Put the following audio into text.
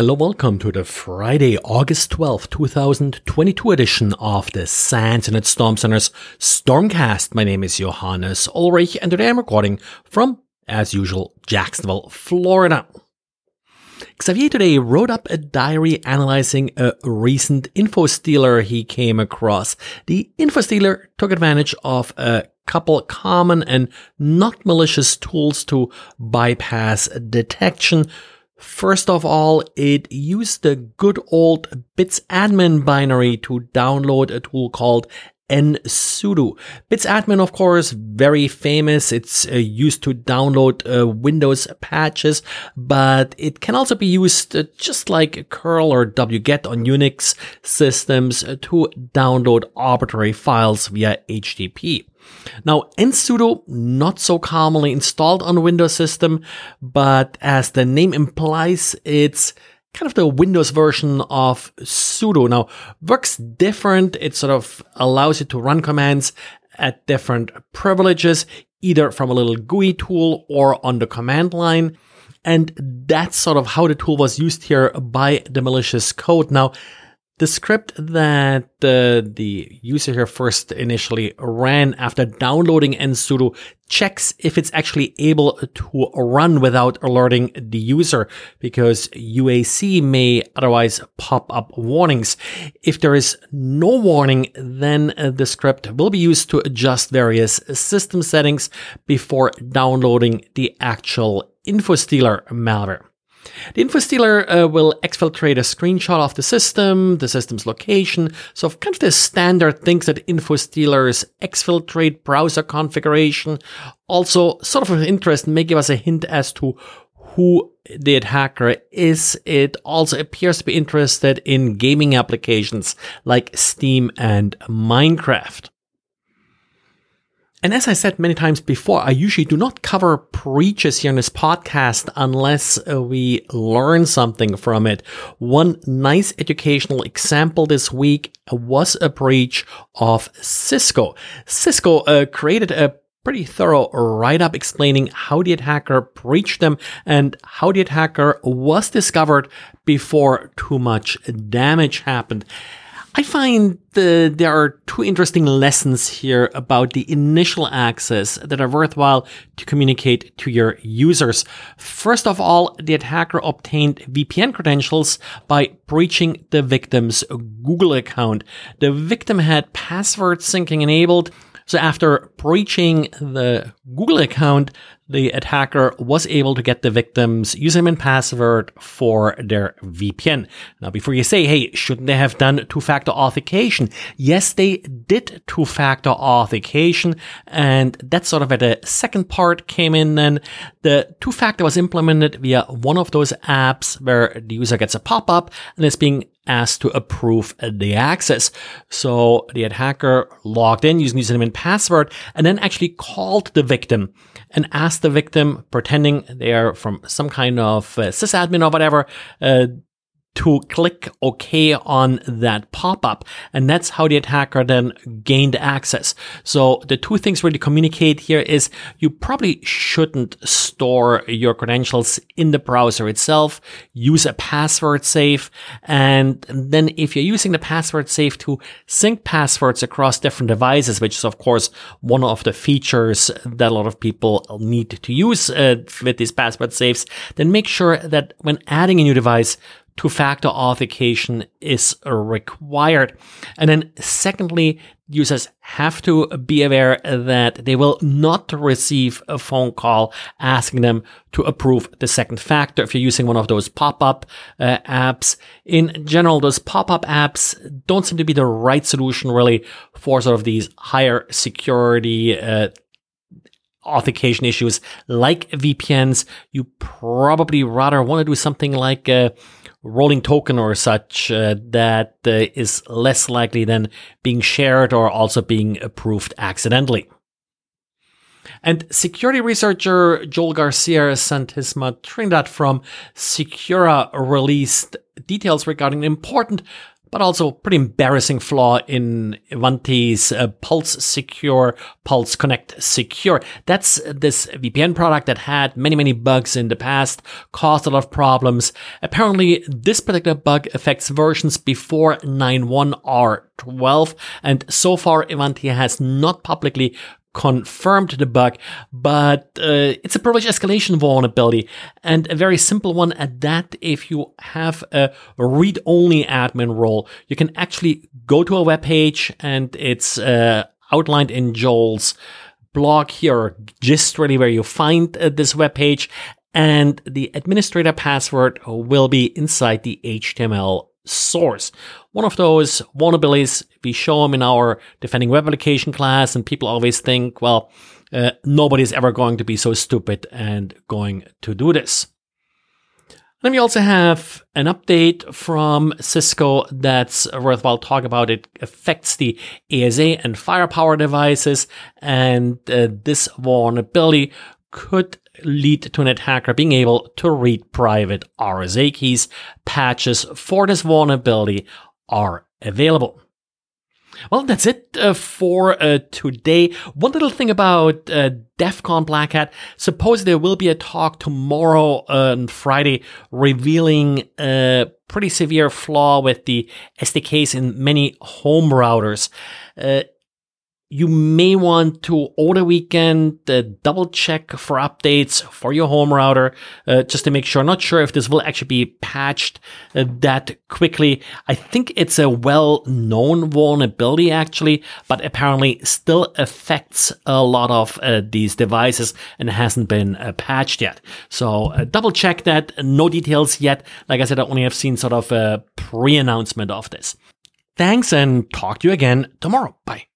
Hello, welcome to the Friday, August 12th, 2022 edition of the SANS Internet Storm Center's Stormcast. My name is Johannes Ulrich and today I'm recording from, as usual, Jacksonville, Florida. Xavier today wrote up a diary analyzing a recent info stealer he came across. The info stealer took advantage of a couple common and not malicious tools to bypass detection First of all, it used the good old bits admin binary to download a tool called nsudo. Bitsadmin, of course, very famous. It's uh, used to download uh, Windows patches, but it can also be used uh, just like curl or wget on Unix systems uh, to download arbitrary files via HTTP. Now, nsudo, not so commonly installed on Windows system, but as the name implies, it's kind of the Windows version of sudo. Now, works different. It sort of allows you to run commands at different privileges, either from a little GUI tool or on the command line. And that's sort of how the tool was used here by the malicious code. Now, the script that uh, the user here first initially ran after downloading nsudo checks if it's actually able to run without alerting the user because UAC may otherwise pop up warnings. If there is no warning, then uh, the script will be used to adjust various system settings before downloading the actual InfoStealer malware. The infostealer uh, will exfiltrate a screenshot of the system, the system's location, so kind of the standard things that infostealers exfiltrate browser configuration. Also, sort of of interest may give us a hint as to who the attacker is. It also appears to be interested in gaming applications like Steam and Minecraft. And as I said many times before, I usually do not cover breaches here in this podcast unless uh, we learn something from it. One nice educational example this week was a breach of Cisco. Cisco uh, created a pretty thorough write up explaining how the attacker breached them and how the attacker was discovered before too much damage happened. I find the, there are two interesting lessons here about the initial access that are worthwhile to communicate to your users. First of all, the attacker obtained VPN credentials by breaching the victim's Google account. The victim had password syncing enabled. So after breaching the Google account, the attacker was able to get the victim's username and password for their VPN. Now, before you say, hey, shouldn't they have done two-factor authentication? Yes, they did two-factor authentication, and that's sort of where the second part came in then. The two-factor was implemented via one of those apps where the user gets a pop-up and is being asked to approve the access. So the attacker logged in using username and password and then actually called the victim and asked the victim, pretending they are from some kind of uh, sysadmin or whatever, uh, to click OK on that pop up. And that's how the attacker then gained access. So the two things really communicate here is you probably shouldn't store your credentials in the browser itself. Use a password safe. And then if you're using the password safe to sync passwords across different devices, which is of course one of the features that a lot of people need to use uh, with these password safes, then make sure that when adding a new device, two-factor authentication is required. And then secondly, users have to be aware that they will not receive a phone call asking them to approve the second factor if you're using one of those pop-up uh, apps. In general, those pop-up apps don't seem to be the right solution really for sort of these higher security uh, authentication issues like VPNs. You probably rather want to do something like uh, rolling token or such uh, that uh, is less likely than being shared or also being approved accidentally. And security researcher Joel Garcia Santisma Trinidad from Secura released details regarding an important but also pretty embarrassing flaw in Ivanti's uh, Pulse Secure, Pulse Connect Secure. That's this VPN product that had many, many bugs in the past, caused a lot of problems. Apparently, this particular bug affects versions before 9.1 or 12, and so far Ivanti has not publicly confirmed the bug, but uh, it's a privilege escalation vulnerability and a very simple one at that. If you have a read only admin role, you can actually go to a web page and it's uh, outlined in Joel's blog here, just really where you find uh, this web page and the administrator password will be inside the HTML source. One of those vulnerabilities, we show them in our defending web application class, and people always think, well, uh, nobody's ever going to be so stupid and going to do this. Then we also have an update from Cisco that's worthwhile talk about. It affects the ASA and firepower devices, and uh, this vulnerability could lead to an attacker being able to read private RSA keys. Patches for this vulnerability are available. Well, that's it uh, for uh, today. One little thing about uh, DEF CON Black Hat. Suppose there will be a talk tomorrow on Friday revealing a pretty severe flaw with the SDKs in many home routers. You may want to over the weekend uh, double check for updates for your home router uh, just to make sure. Not sure if this will actually be patched uh, that quickly. I think it's a well-known vulnerability actually but apparently still affects a lot of uh, these devices and hasn't been uh, patched yet. So uh, double check that. No details yet. Like i said i only have seen sort of a pre-announcement of this. Thanks and talk to you again tomorrow. Bye